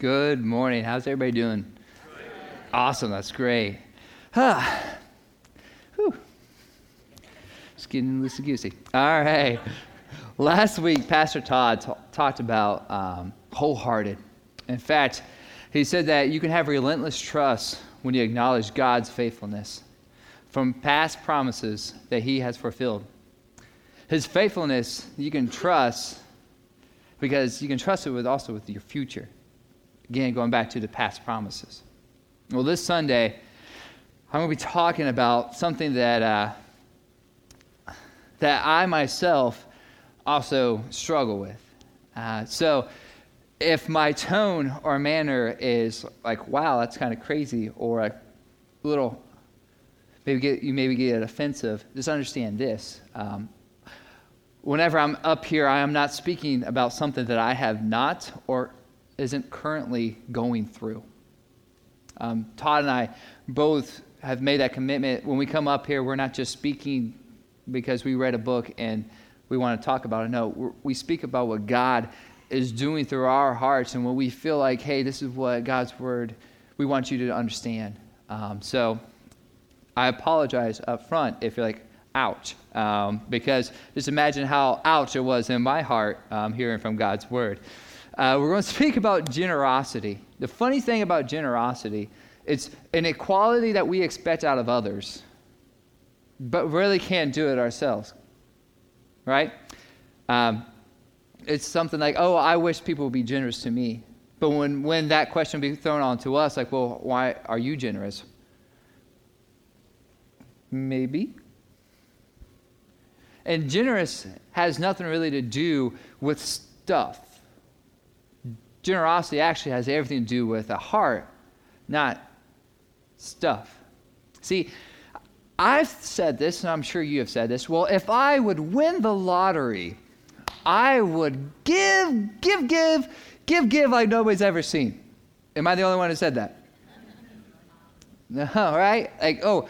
Good morning. How's everybody doing? Awesome. That's great. Huh. Whew. Just getting loosey goosey. All right. Last week, Pastor Todd t- talked about um, wholehearted. In fact, he said that you can have relentless trust when you acknowledge God's faithfulness from past promises that He has fulfilled. His faithfulness you can trust because you can trust it with also with your future. Again, going back to the past promises. Well, this Sunday, I'm going to be talking about something that uh, that I myself also struggle with. Uh, so, if my tone or manner is like, "Wow, that's kind of crazy," or a little, maybe get, you maybe get offensive, just understand this. Um, whenever I'm up here, I am not speaking about something that I have not or isn't currently going through. Um, Todd and I both have made that commitment. When we come up here, we're not just speaking because we read a book and we want to talk about it. No, we speak about what God is doing through our hearts and when we feel like, hey, this is what God's word, we want you to understand. Um, so I apologize up front if you're like, ouch. Um, because just imagine how ouch it was in my heart um, hearing from God's word. Uh, we're going to speak about generosity. The funny thing about generosity, it's an equality that we expect out of others, but really can't do it ourselves. Right? Um, it's something like, oh, I wish people would be generous to me. But when, when that question be thrown on to us, like, well, why are you generous? Maybe. And generous has nothing really to do with stuff. Generosity actually has everything to do with a heart, not stuff. See, I've said this, and I'm sure you have said this. Well, if I would win the lottery, I would give, give, give, give, give like nobody's ever seen. Am I the only one who said that? No, right? Like, oh,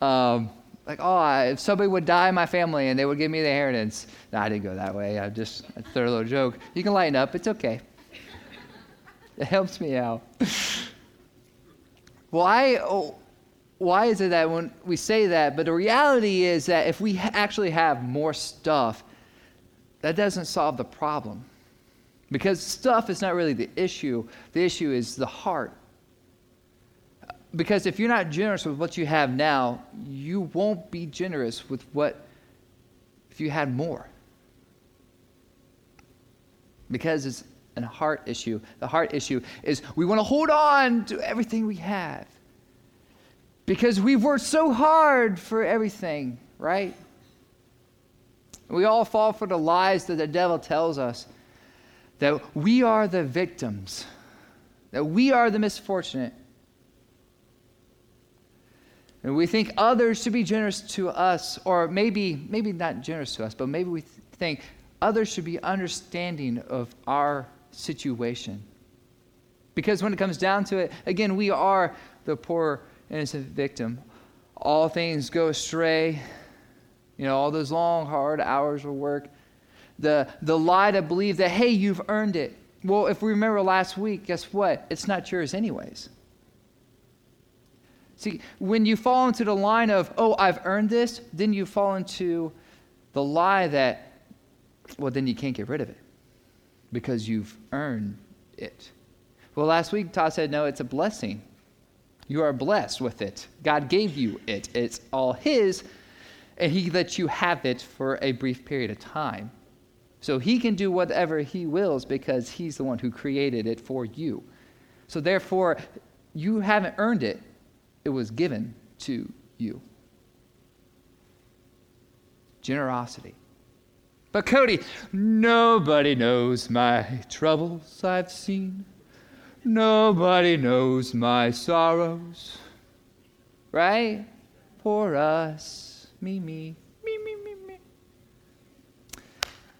um, like, oh, I, if somebody would die in my family and they would give me the inheritance. No, I didn't go that way. I just threw a little joke. You can lighten up. It's okay. it helps me out. why, oh, why is it that when we say that, but the reality is that if we actually have more stuff, that doesn't solve the problem. Because stuff is not really the issue, the issue is the heart. Because if you're not generous with what you have now, you won't be generous with what if you had more. Because it's a heart issue. The heart issue is we want to hold on to everything we have. Because we've worked so hard for everything, right? We all fall for the lies that the devil tells us that we are the victims, that we are the misfortunate, and we think others should be generous to us, or maybe, maybe not generous to us, but maybe we think others should be understanding of our situation. Because when it comes down to it, again, we are the poor, innocent victim. All things go astray. You know, all those long, hard hours of work. The, the lie to believe that, hey, you've earned it. Well, if we remember last week, guess what? It's not yours, anyways. See, when you fall into the line of, oh, I've earned this, then you fall into the lie that, well, then you can't get rid of it because you've earned it. Well, last week Todd said, no, it's a blessing. You are blessed with it. God gave you it. It's all His, and He lets you have it for a brief period of time. So He can do whatever He wills because He's the one who created it for you. So therefore, you haven't earned it it was given to you. Generosity. But Cody, nobody knows my troubles I've seen. Nobody knows my sorrows. Right? For us. Me, me. Me, me, me, me.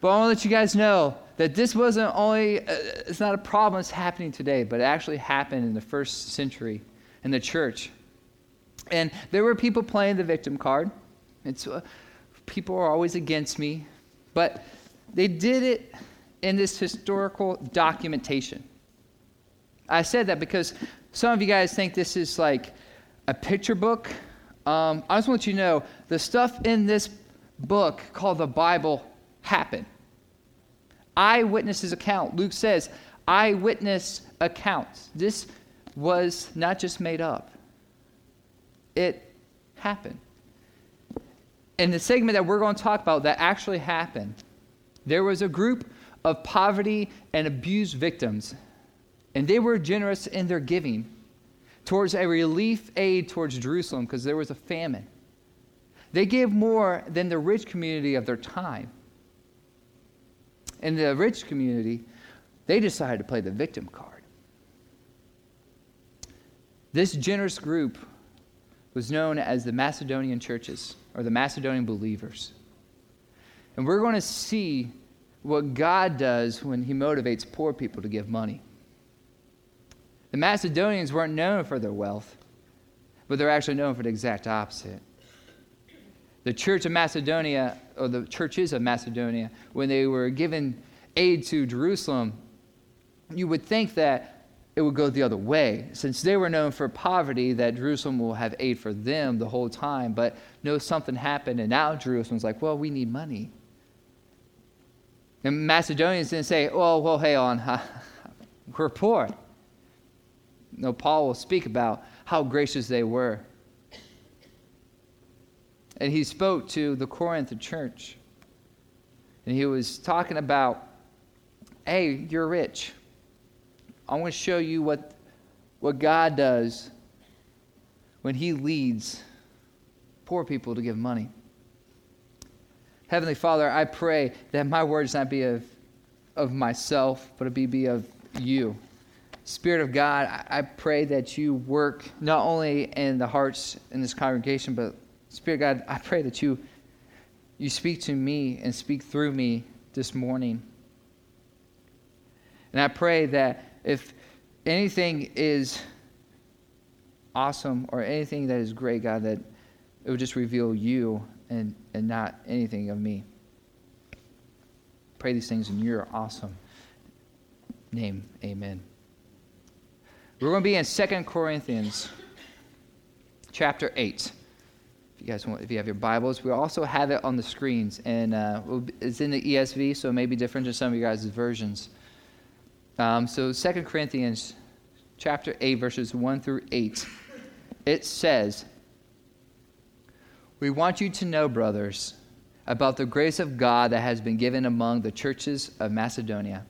But I want to let you guys know that this wasn't only, uh, it's not a problem that's happening today, but it actually happened in the first century in the church. And there were people playing the victim card. It's, uh, people are always against me. But they did it in this historical documentation. I said that because some of you guys think this is like a picture book. Um, I just want you to know the stuff in this book called the Bible happened. Eyewitnesses account. Luke says, eyewitness accounts. This was not just made up, it happened. In the segment that we're going to talk about that actually happened, there was a group of poverty and abuse victims, and they were generous in their giving towards a relief aid towards Jerusalem because there was a famine. They gave more than the rich community of their time. In the rich community, they decided to play the victim card. This generous group was known as the Macedonian churches or the Macedonian believers. And we're going to see what God does when He motivates poor people to give money. The Macedonians weren't known for their wealth, but they're actually known for the exact opposite. The church of Macedonia, or the churches of Macedonia, when they were given aid to Jerusalem, you would think that it would go the other way. Since they were known for poverty, that Jerusalem will have aid for them the whole time. But no, something happened, and now Jerusalem's like, well, we need money. And Macedonians didn't say, well, well, hey, on, we're poor. No, Paul will speak about how gracious they were. And he spoke to the Corinth church. And he was talking about, hey, you're rich. I want to show you what, what God does when he leads poor people to give money. Heavenly Father, I pray that my words not be of, of myself, but it be, be of you. Spirit of God, I, I pray that you work not only in the hearts in this congregation, but Spirit God, I pray that you you speak to me and speak through me this morning. And I pray that if anything is awesome or anything that is great, God, that it would just reveal you and, and not anything of me. Pray these things in your awesome name. Amen. We're going to be in 2 Corinthians chapter 8. If you guys want, if you have your Bibles, we also have it on the screens, and uh, it's in the ESV, so it may be different to some of you guys' versions. Um, so 2 Corinthians chapter 8, verses 1 through 8, it says, we want you to know, brothers, about the grace of God that has been given among the churches of Macedonia.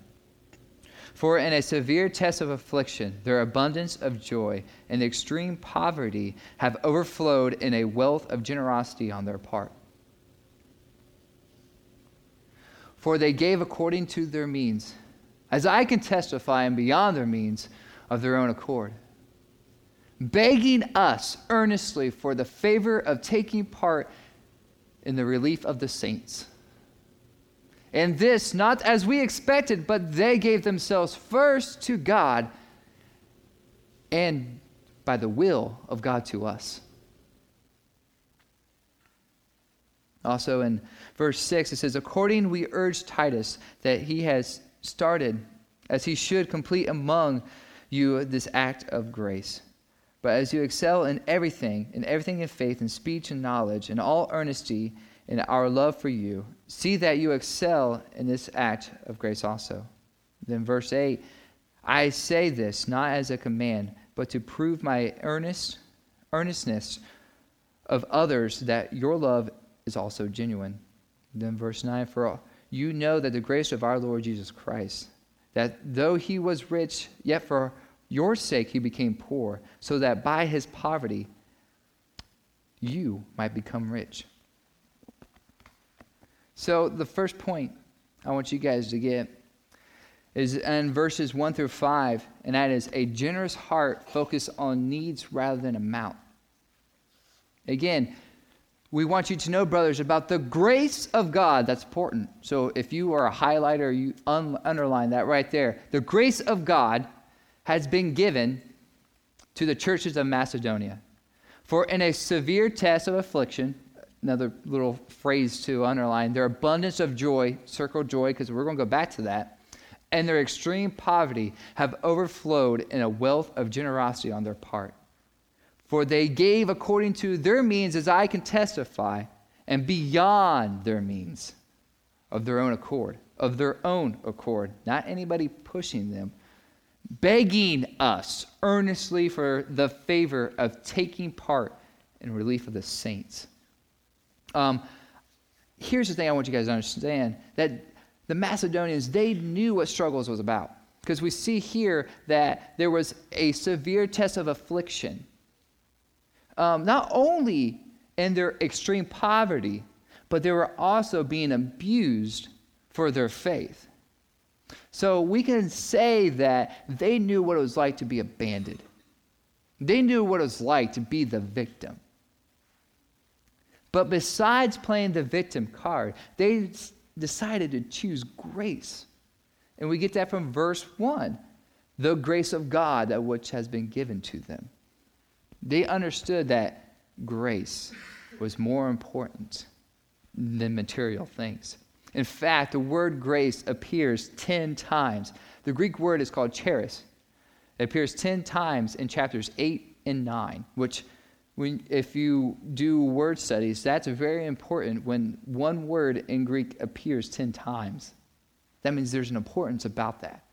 For in a severe test of affliction, their abundance of joy and extreme poverty have overflowed in a wealth of generosity on their part. For they gave according to their means, as I can testify, and beyond their means of their own accord begging us earnestly for the favor of taking part in the relief of the saints. And this, not as we expected, but they gave themselves first to God and by the will of God to us. Also in verse 6, it says, According we urge Titus that he has started, as he should complete among you this act of grace. But as you excel in everything, in everything in faith and speech and knowledge, in all earnesty in our love for you, see that you excel in this act of grace also. Then verse 8, I say this not as a command, but to prove my earnest earnestness of others that your love is also genuine. Then verse 9, for all, you know that the grace of our Lord Jesus Christ, that though he was rich, yet for your sake he became poor, so that by his poverty you might become rich. So, the first point I want you guys to get is in verses 1 through 5, and that is a generous heart focused on needs rather than amount. Again, we want you to know, brothers, about the grace of God. That's important. So if you are a highlighter, you un- underline that right there. The grace of God has been given to the churches of Macedonia. For in a severe test of affliction, another little phrase to underline, their abundance of joy, circle joy, because we're going to go back to that, and their extreme poverty have overflowed in a wealth of generosity on their part. For they gave according to their means, as I can testify, and beyond their means of their own accord, of their own accord, not anybody pushing them, begging us earnestly for the favor of taking part in relief of the saints. Um, here's the thing I want you guys to understand that the Macedonians, they knew what struggles was about. Because we see here that there was a severe test of affliction. Um, not only in their extreme poverty, but they were also being abused for their faith. So we can say that they knew what it was like to be abandoned. They knew what it was like to be the victim. But besides playing the victim card, they decided to choose grace. And we get that from verse 1 the grace of God which has been given to them. They understood that grace was more important than material things. In fact, the word grace appears 10 times. The Greek word is called charis. It appears 10 times in chapters 8 and 9, which, when, if you do word studies, that's very important when one word in Greek appears 10 times. That means there's an importance about that.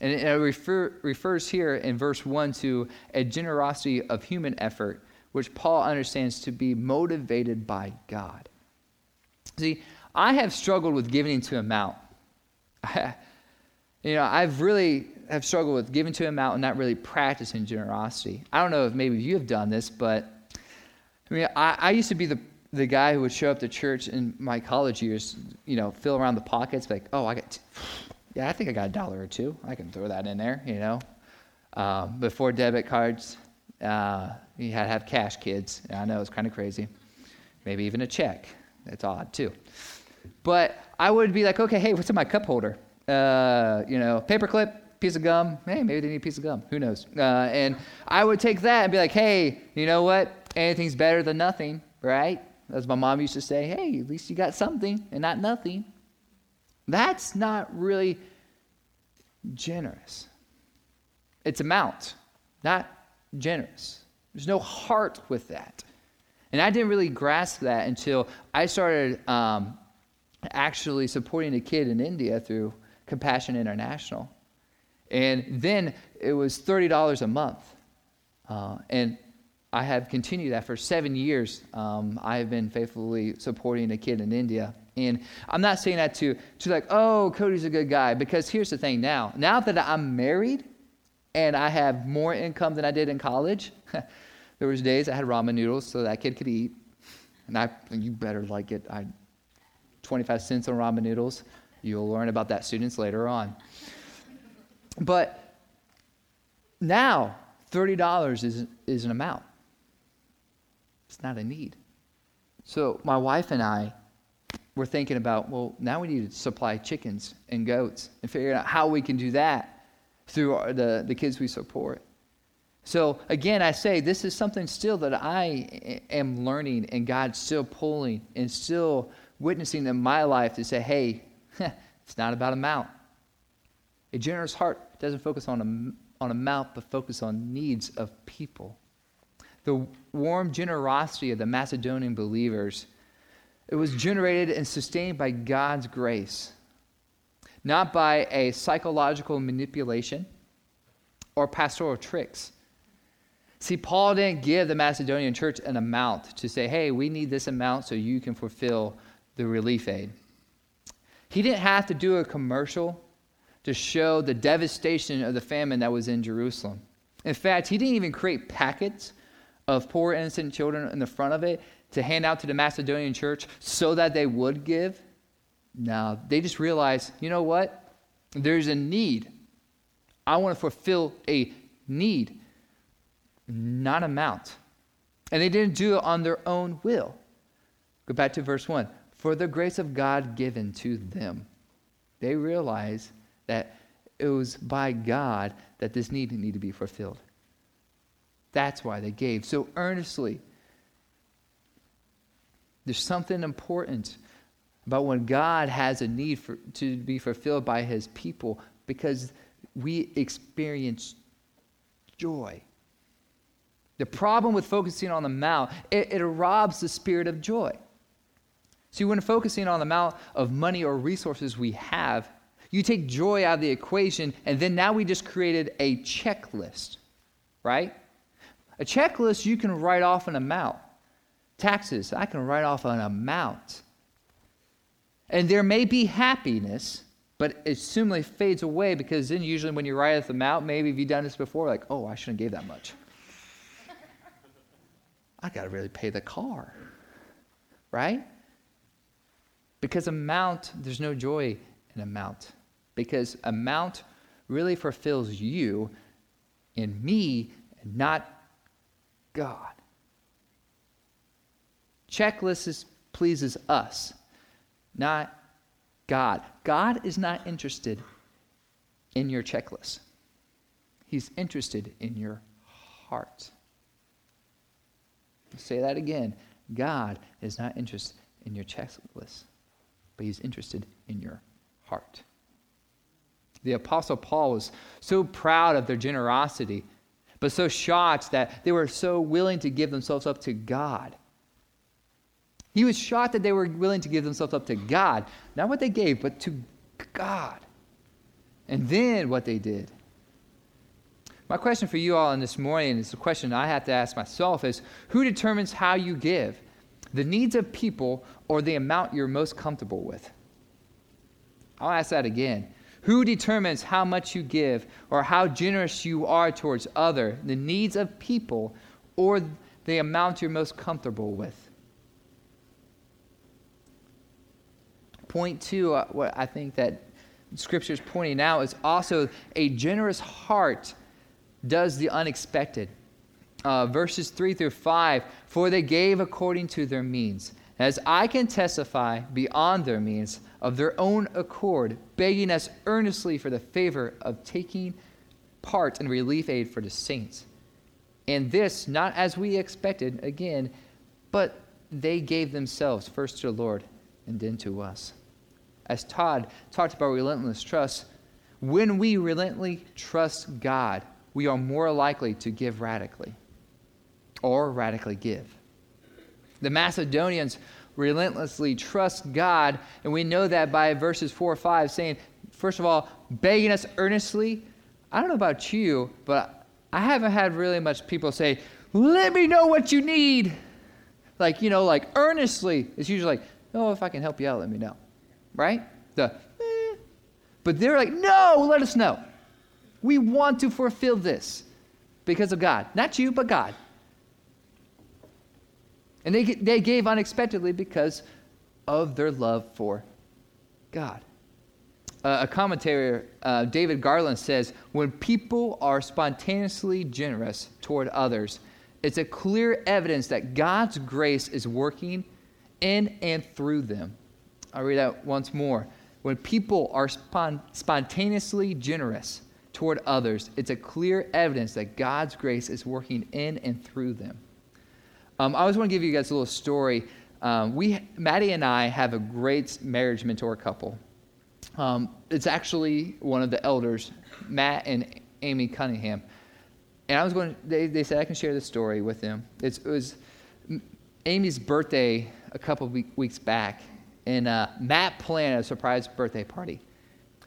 And it, uh, refer, refers here in verse 1 to a generosity of human effort, which Paul understands to be motivated by God. See, I have struggled with giving to amount. you know, I've really have struggled with giving to amount and not really practicing generosity. I don't know if maybe you have done this, but I mean, I, I used to be the the guy who would show up to church in my college years, you know, fill around the pockets, like, oh, I got, t- yeah, I think I got a dollar or two. I can throw that in there, you know. Um, before debit cards, uh, you had to have cash, kids. I know it's kind of crazy. Maybe even a check. That's odd too. But I would be like, okay, hey, what's in my cup holder? Uh, you know, paperclip, piece of gum. Hey, maybe they need a piece of gum. Who knows? Uh, and I would take that and be like, hey, you know what? Anything's better than nothing, right? As my mom used to say, hey, at least you got something and not nothing. That's not really generous. It's amount, not generous. There's no heart with that. And I didn't really grasp that until I started um, actually supporting a kid in India through Compassion International. And then it was $30 a month. Uh, and I have continued that for seven years. Um, I have been faithfully supporting a kid in India. And I'm not saying that to, to like, oh, Cody's a good guy, because here's the thing now. Now that I'm married and I have more income than I did in college, there was days I had ramen noodles so that kid could eat. And I, you better like it. I 25 cents on ramen noodles. You'll learn about that students later on. But now, $30 is, is an amount. It's not a need. So my wife and I were thinking about, well, now we need to supply chickens and goats and figure out how we can do that through our, the, the kids we support. So again, I say this is something still that I eh, am learning and God's still pulling and still witnessing in my life to say, hey, it's not about amount. A generous heart doesn't focus on, a, on amount, but focus on needs of people. The warm generosity of the Macedonian believers, it was generated and sustained by God's grace, not by a psychological manipulation or pastoral tricks. See, Paul didn't give the Macedonian church an amount to say, hey, we need this amount so you can fulfill the relief aid. He didn't have to do a commercial to show the devastation of the famine that was in Jerusalem. In fact, he didn't even create packets of poor innocent children in the front of it to hand out to the Macedonian church so that they would give. No, they just realized, you know what? There's a need. I want to fulfill a need, not amount. And they didn't do it on their own will. Go back to verse 1 for the grace of God given to them. They realized that it was by God that this need needed to be fulfilled. That's why they gave so earnestly. There's something important about when God has a need for, to be fulfilled by his people because we experience joy. The problem with focusing on the mount, it, it robs the spirit of joy. See, when focusing on the amount of money or resources we have, you take joy out of the equation, and then now we just created a checklist, right? A checklist, you can write off an amount. Taxes, I can write off an amount. And there may be happiness, but it soon fades away because then usually when you write off the out, maybe if you've done this before, like, oh, I shouldn't have gave that much. I got to really pay the car, right? Because amount, there's no joy in amount. Because amount really fulfills you and me and not God. Checklist pleases us, not God. God is not interested in your checklist. He's interested in your heart. I'll say that again. God is not interested in your checklist, but he's interested in your heart. The Apostle Paul was so proud of their generosity, but so shocked that they were so willing to give themselves up to God. He was shocked that they were willing to give themselves up to God, not what they gave, but to God. And then what they did. My question for you all in this morning is a question I have to ask myself is who determines how you give? The needs of people or the amount you're most comfortable with? I'll ask that again. Who determines how much you give or how generous you are towards other, the needs of people or the amount you're most comfortable with? Point two, uh, what I think that Scripture is pointing out is also a generous heart does the unexpected. Uh, verses 3 through 5 For they gave according to their means, as I can testify beyond their means, of their own accord, begging us earnestly for the favor of taking part in relief aid for the saints. And this, not as we expected, again, but they gave themselves first to the Lord and then to us. As Todd talked about relentless trust, when we relentlessly trust God, we are more likely to give radically or radically give. The Macedonians relentlessly trust God, and we know that by verses 4 or 5 saying, first of all, begging us earnestly. I don't know about you, but I haven't had really much people say, let me know what you need. Like, you know, like earnestly. It's usually like, oh, if I can help you out, let me know. Right? The, eh. But they're like, no, let us know. We want to fulfill this because of God. Not you, but God. And they, they gave unexpectedly because of their love for God. Uh, a commentator, uh, David Garland, says when people are spontaneously generous toward others, it's a clear evidence that God's grace is working in and through them. I'll read that once more. When people are spon- spontaneously generous, toward others, it's a clear evidence that God's grace is working in and through them. Um, I always want to give you guys a little story. Um, we, Maddie and I, have a great marriage mentor couple. Um, it's actually one of the elders, Matt and Amy Cunningham. And I was going. They, they said I can share this story with them. It's, it was Amy's birthday a couple weeks back, and uh, Matt planned a surprise birthday party.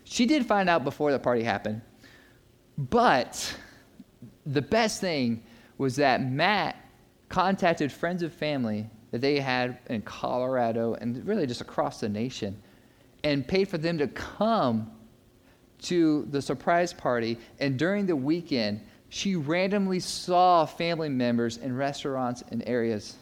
She did find out before the party happened but the best thing was that Matt contacted friends and family that they had in Colorado and really just across the nation and paid for them to come to the surprise party. And during the weekend, she randomly saw family members in restaurants and areas.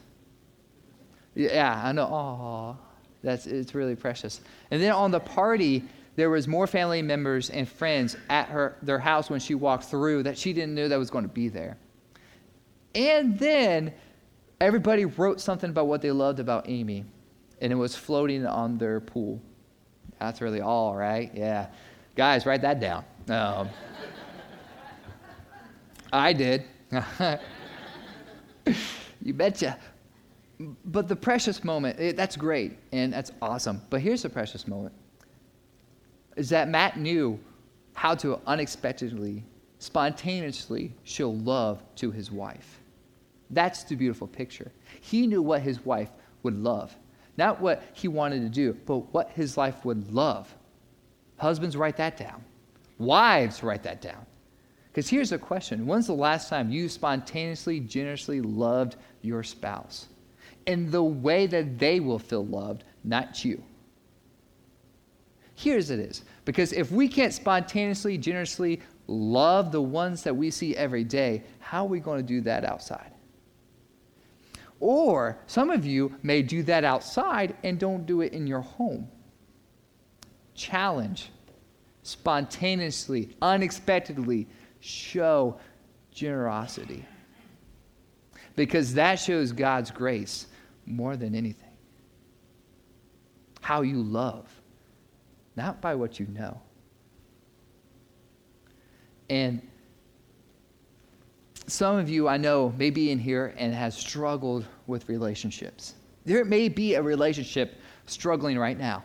Yeah, I know. Oh, that's it's really precious. And then on the party, there was more family members and friends at her their house when she walked through that she didn't know that was going to be there. And then everybody wrote something about what they loved about Amy, and it was floating on their pool. That's really all, right? Yeah. Guys, write that down. Um, I did. you betcha. But the precious moment, it, that's great and that's awesome. But here's the precious moment is that Matt knew how to unexpectedly, spontaneously show love to his wife. That's the beautiful picture. He knew what his wife would love, not what he wanted to do, but what his life would love. Husbands, write that down. Wives, write that down. Because here's the question When's the last time you spontaneously, generously loved your spouse? In the way that they will feel loved, not you. Here's it is. Because if we can't spontaneously, generously love the ones that we see every day, how are we going to do that outside? Or some of you may do that outside and don't do it in your home. Challenge spontaneously, unexpectedly show generosity. Because that shows God's grace more than anything. How you love, not by what you know. And some of you I know may be in here and has struggled with relationships. There may be a relationship struggling right now.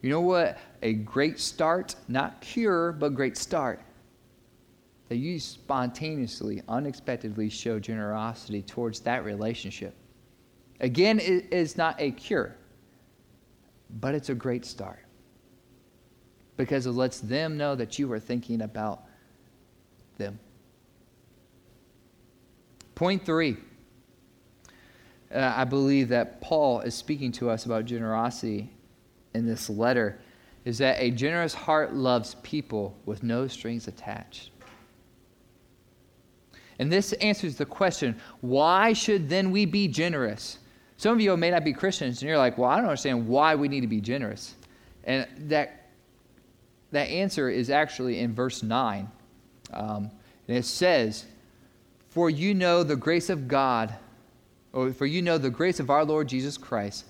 You know what? A great start, not cure, but great start that you spontaneously, unexpectedly show generosity towards that relationship. Again, it is not a cure, but it's a great start because it lets them know that you are thinking about them. Point three. Uh, I believe that Paul is speaking to us about generosity in this letter is that a generous heart loves people with no strings attached. And this answers the question why should then we be generous? Some of you may not be Christians, and you're like, well, I don't understand why we need to be generous. And that, that answer is actually in verse 9. Um, and it says, For you know the grace of God, or for you know the grace of our Lord Jesus Christ,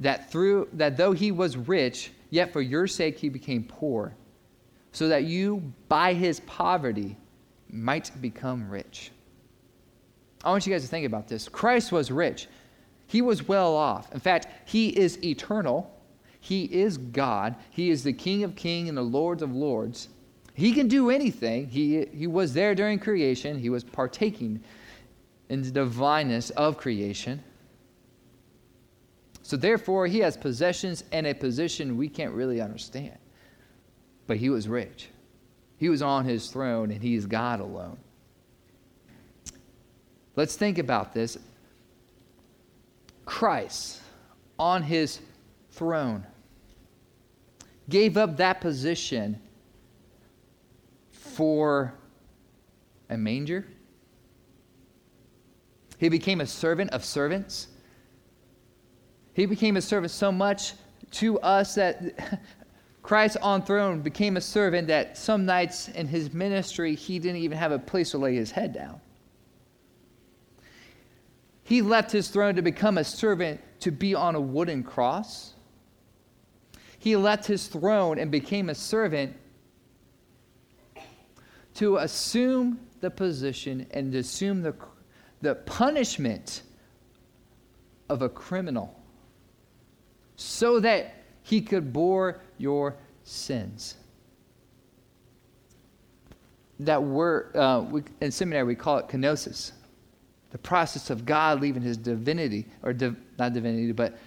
that through that though he was rich, yet for your sake he became poor, so that you by his poverty might become rich. I want you guys to think about this. Christ was rich, he was well off. In fact, he is eternal, he is God, he is the King of kings and the Lord of lords. He can do anything. He, he was there during creation, he was partaking in the divineness of creation. So, therefore, he has possessions and a position we can't really understand. But he was rich. He was on his throne and he is God alone. Let's think about this. Christ on his throne gave up that position for a manger. He became a servant of servants. He became a servant so much to us that Christ on throne became a servant that some nights in his ministry he didn't even have a place to lay his head down. He left his throne to become a servant to be on a wooden cross. He left his throne and became a servant to assume the position and assume the, the punishment of a criminal so that he could bore your sins. That word, uh, we, in seminary, we call it kenosis. The process of God leaving his divinity, or div, not divinity, but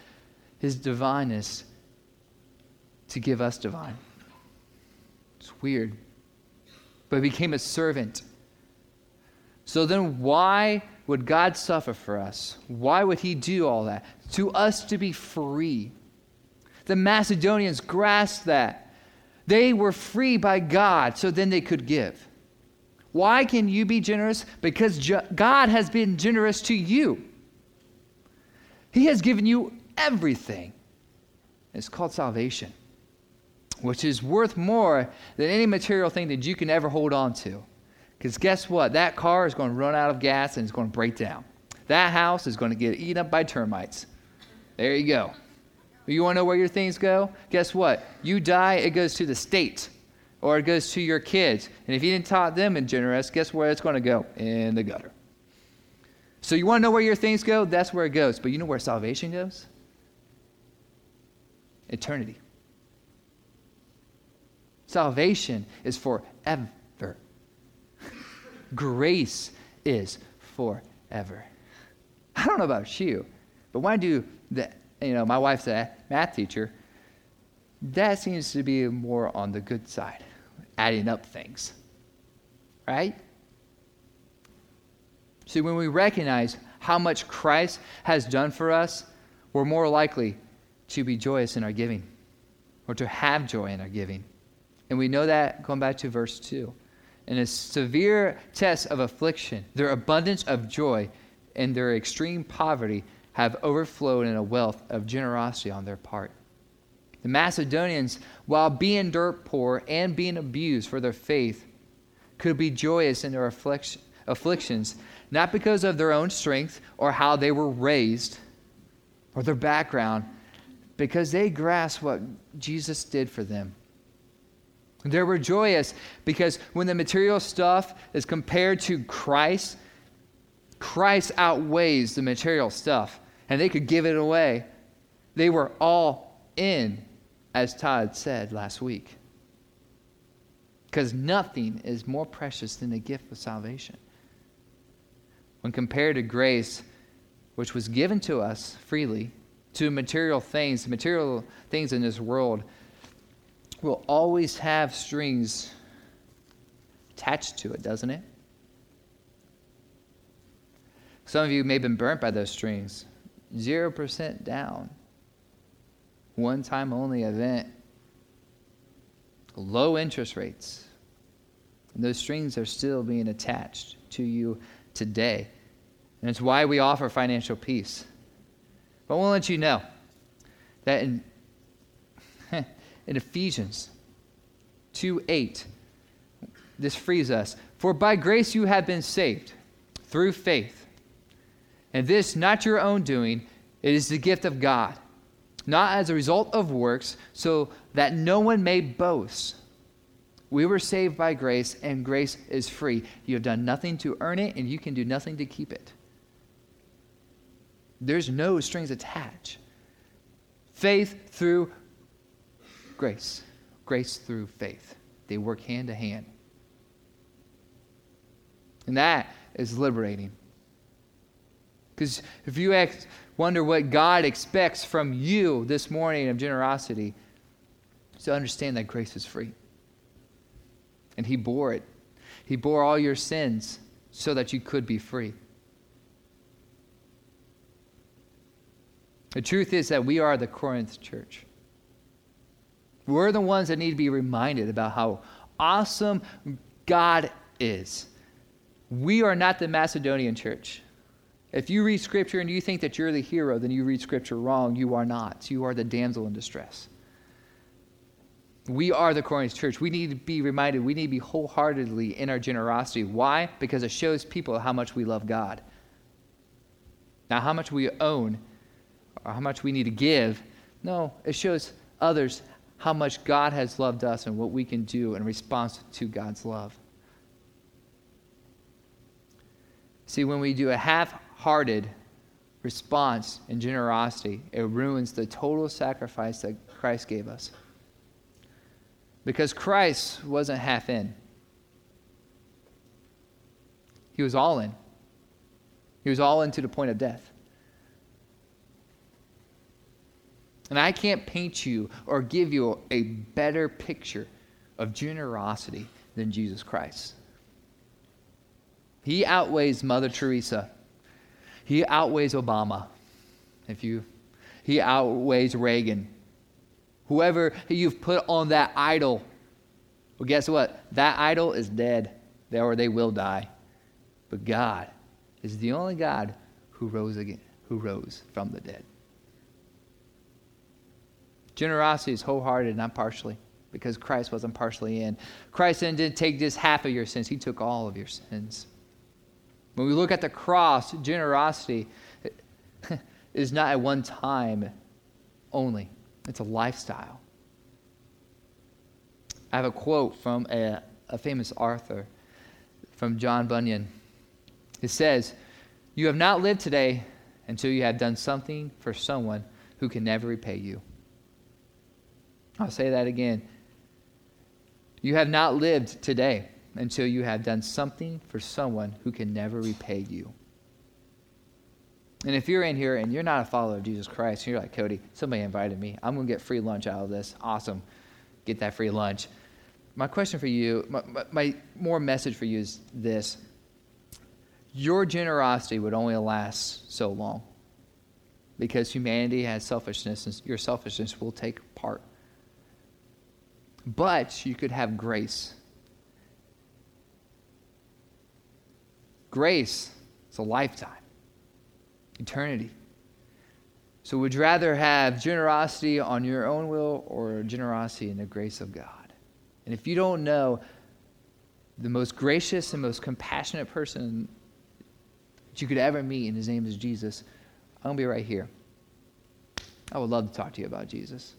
his divineness to give us divine. It's weird. But he became a servant. So then, why would God suffer for us? Why would he do all that? To us to be free the Macedonians grasped that. They were free by God, so then they could give. Why can you be generous? Because God has been generous to you. He has given you everything. It's called salvation, which is worth more than any material thing that you can ever hold on to. Because guess what? That car is going to run out of gas and it's going to break down. That house is going to get eaten up by termites. There you go. You want to know where your things go? Guess what? You die, it goes to the state or it goes to your kids. And if you didn't taught them in generous, guess where it's going to go? In the gutter. So you want to know where your things go? That's where it goes. But you know where salvation goes? Eternity. Salvation is forever. Grace is forever. I don't know about you, but when I do that, you know, my wife's a math teacher, that seems to be more on the good side, adding up things. Right? See, when we recognize how much Christ has done for us, we're more likely to be joyous in our giving or to have joy in our giving. And we know that going back to verse 2. In a severe test of affliction, their abundance of joy and their extreme poverty have overflowed in a wealth of generosity on their part. The Macedonians, while being dirt poor and being abused for their faith, could be joyous in their afflictions, not because of their own strength or how they were raised or their background, because they grasped what Jesus did for them. They were joyous because when the material stuff is compared to Christ, Christ outweighs the material stuff, and they could give it away. They were all in, as Todd said last week. Because nothing is more precious than the gift of salvation. When compared to grace, which was given to us freely, to material things, material things in this world will always have strings attached to it, doesn't it? Some of you may have been burnt by those strings. 0% down. One time only event. Low interest rates. And those strings are still being attached to you today. And it's why we offer financial peace. But I want to let you know that in, in Ephesians 2 8, this frees us. For by grace you have been saved through faith. And this, not your own doing, it is the gift of God, not as a result of works, so that no one may boast. We were saved by grace, and grace is free. You have done nothing to earn it, and you can do nothing to keep it. There's no strings attached. Faith through grace, grace through faith. They work hand to hand. And that is liberating. Because if you ex- wonder what God expects from you this morning of generosity, to understand that grace is free. And He bore it. He bore all your sins so that you could be free. The truth is that we are the Corinth church. We're the ones that need to be reminded about how awesome God is. We are not the Macedonian church. If you read Scripture and you think that you're the hero, then you read Scripture wrong. You are not. You are the damsel in distress. We are the Corinth church. We need to be reminded, we need to be wholeheartedly in our generosity. Why? Because it shows people how much we love God. Now, how much we own or how much we need to give. No, it shows others how much God has loved us and what we can do in response to God's love. See, when we do a half hearted response and generosity, it ruins the total sacrifice that Christ gave us. Because Christ wasn't half in, He was all in. He was all in to the point of death. And I can't paint you or give you a better picture of generosity than Jesus Christ. He outweighs Mother Teresa. He outweighs Obama. If you he outweighs Reagan. Whoever you've put on that idol, well, guess what? That idol is dead, There or they will die. But God is the only God who rose again, who rose from the dead. Generosity is wholehearted, not partially, because Christ wasn't partially in. Christ didn't take just half of your sins, He took all of your sins. When we look at the cross, generosity is not at one time only, it's a lifestyle. I have a quote from a, a famous author, from John Bunyan. It says, You have not lived today until you have done something for someone who can never repay you. I'll say that again. You have not lived today until you have done something for someone who can never repay you. And if you're in here and you're not a follower of Jesus Christ, you're like, Cody, somebody invited me. I'm going to get free lunch out of this. Awesome. Get that free lunch. My question for you, my, my, more message for you is this Your generosity would only last so long because humanity has selfishness, and your selfishness will take part. But you could have grace. Grace is a lifetime eternity. So, would you rather have generosity on your own will or generosity in the grace of God? And if you don't know the most gracious and most compassionate person that you could ever meet, and his name is Jesus, I'm going to be right here. I would love to talk to you about Jesus.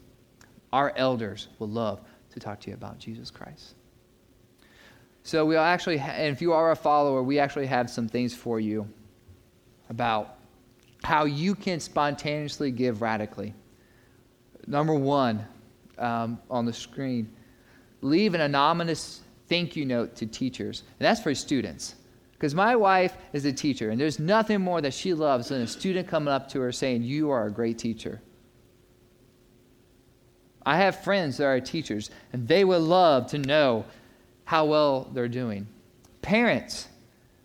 Our elders will love to talk to you about Jesus Christ. So, we actually, and if you are a follower, we actually have some things for you about how you can spontaneously give radically. Number one um, on the screen leave an anonymous thank you note to teachers. And that's for students. Because my wife is a teacher, and there's nothing more that she loves than a student coming up to her saying, You are a great teacher. I have friends that are teachers, and they would love to know how well they're doing. Parents,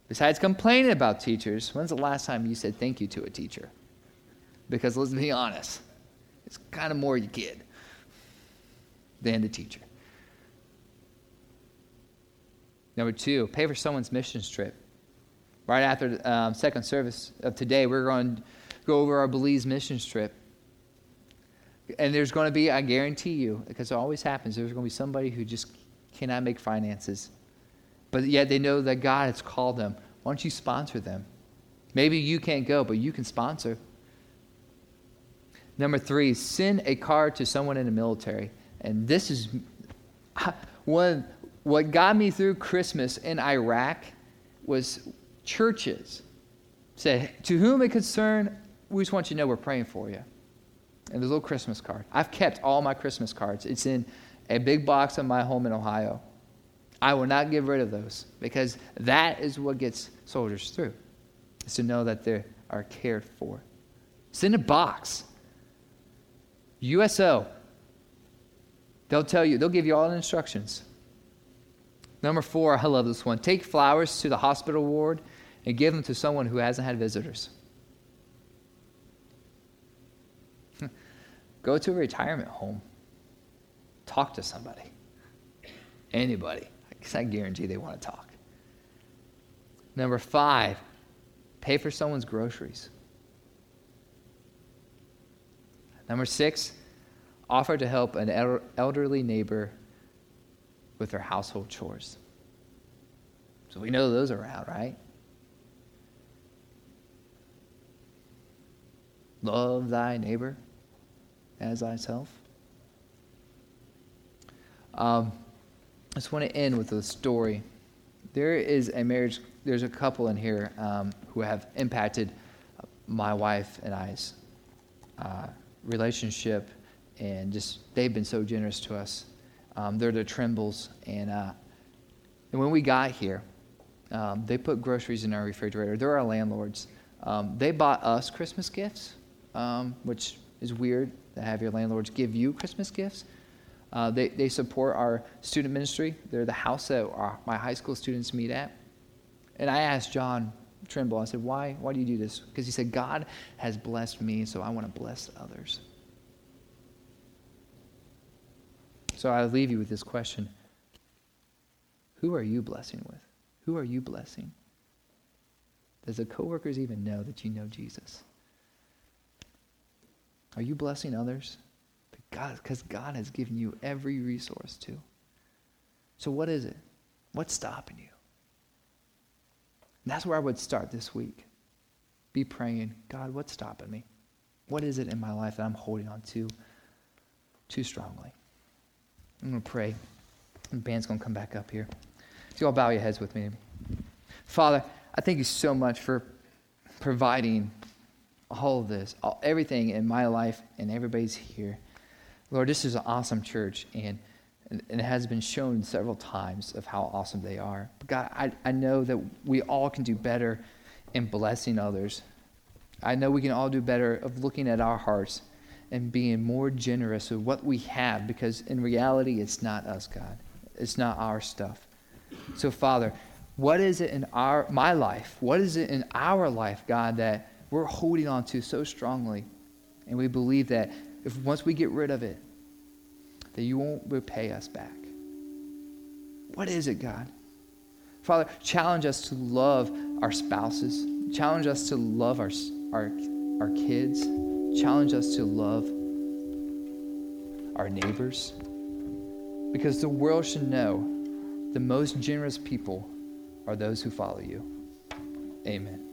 Besides complaining about teachers, when's the last time you said thank you to a teacher? Because let's be honest, it's kind of more you kid than the teacher. Number two, pay for someone's missions trip. Right after um, second service of today, we're going to go over our Belize missions trip. And there's going to be, I guarantee you, because it always happens, there's going to be somebody who just cannot make finances but yet they know that God has called them. Why don't you sponsor them? Maybe you can't go, but you can sponsor. Number three, send a card to someone in the military. And this is one, what got me through Christmas in Iraq was churches said, To whom it concerned, we just want you to know we're praying for you. And there's a little Christmas card. I've kept all my Christmas cards. It's in a big box in my home in Ohio. I will not get rid of those because that is what gets soldiers through, is to know that they are cared for. Send a box. USO. They'll tell you, they'll give you all the instructions. Number four, I love this one. Take flowers to the hospital ward and give them to someone who hasn't had visitors. Go to a retirement home. Talk to somebody. Anybody. Because I guarantee they want to talk. Number five, pay for someone's groceries. Number six, offer to help an elderly neighbor with their household chores. So we know those are out, right? Love thy neighbor as thyself. Um, I just want to end with a story. There is a marriage, there's a couple in here um, who have impacted my wife and I's uh, relationship, and just they've been so generous to us. Um, they're the Trimbles, and, uh, and when we got here, um, they put groceries in our refrigerator. They're our landlords. Um, they bought us Christmas gifts, um, which is weird to have your landlords give you Christmas gifts. Uh, they, they support our student ministry. They're the house that our, my high school students meet at. And I asked John Trimble, I said, why, why do you do this? Because he said, God has blessed me, so I want to bless others. So I'll leave you with this question Who are you blessing with? Who are you blessing? Does the coworkers even know that you know Jesus? Are you blessing others? God, because God has given you every resource to. So, what is it? What's stopping you? And that's where I would start this week. Be praying, God, what's stopping me? What is it in my life that I'm holding on to too strongly? I'm going to pray. The band's going to come back up here. So, you all bow your heads with me. Father, I thank you so much for providing all of this, all, everything in my life, and everybody's here. Lord, this is an awesome church, and, and it has been shown several times of how awesome they are. But God, I, I know that we all can do better in blessing others. I know we can all do better of looking at our hearts and being more generous with what we have because in reality, it's not us, God. It's not our stuff. So, Father, what is it in our my life? What is it in our life, God, that we're holding on to so strongly? And we believe that if once we get rid of it, that you won't repay us back. What is it, God? Father, challenge us to love our spouses. Challenge us to love our, our, our kids. Challenge us to love our neighbors. Because the world should know the most generous people are those who follow you. Amen.